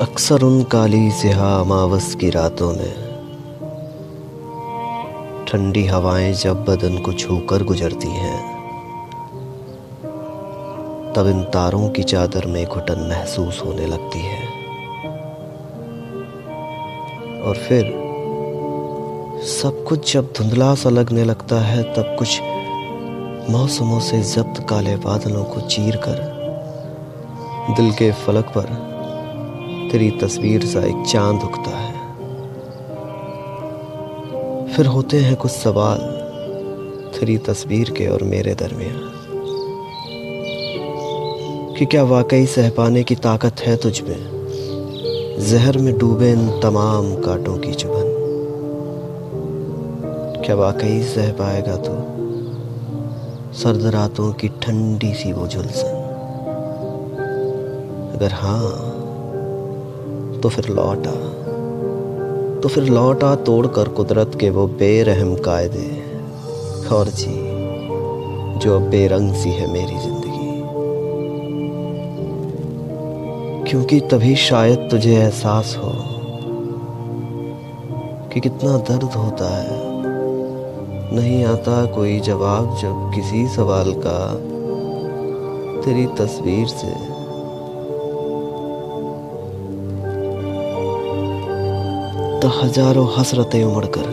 अक्सर उन काली सिहा अमावस की रातों में। ठंडी हवाएँ जब बदन को छूकर गुजरती हैं, तब इन तारों की चादर में घुटन महसूस होने लगती है। और फिर सब कुछ जब धुंधला सा लगने लगता है, तब कुछ मौसमों से जब्त काले बादलों को चीर कर दिल के फलक पर तेरी तस्वीर सा एक चाँद उगता है। फिर होते हैं कुछ सवाल तेरी तस्वीर के और मेरे दरमियान। कि क्या वाकई सह पाने की ताकत है तुझ में? जहर में डूबे इन तमाम कांटों की चुभन। क्या वाकई सह पाएगा तू? सर्द रातों की ठंडी सी वो झुलसन अगर हाँ तो फिर लौट आ। तो फिर लौट आ तोड़ कर कुदरत के वो बेरहम कायदे। और जी, जो अब बेरंग सी है मेरी ज़िंदगी। क्योंकि तभी शायद तुझे एहसास हो कि कितना दर्द होता है। नहीं आता कोई जवाब जब किसी सवाल का तेरी तस्वीर से। तो हज़ारों हसरतें उमड़कर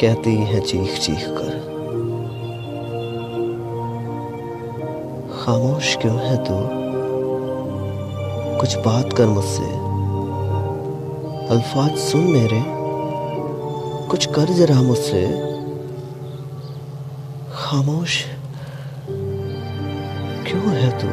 कहती हैं चीख चीख कर। खामोश क्यों है तू? कुछ बात कर मुझसे। अल्फाज सुन मेरे। कुछ कर जरा मुझसे। खामोश क्यों है तू?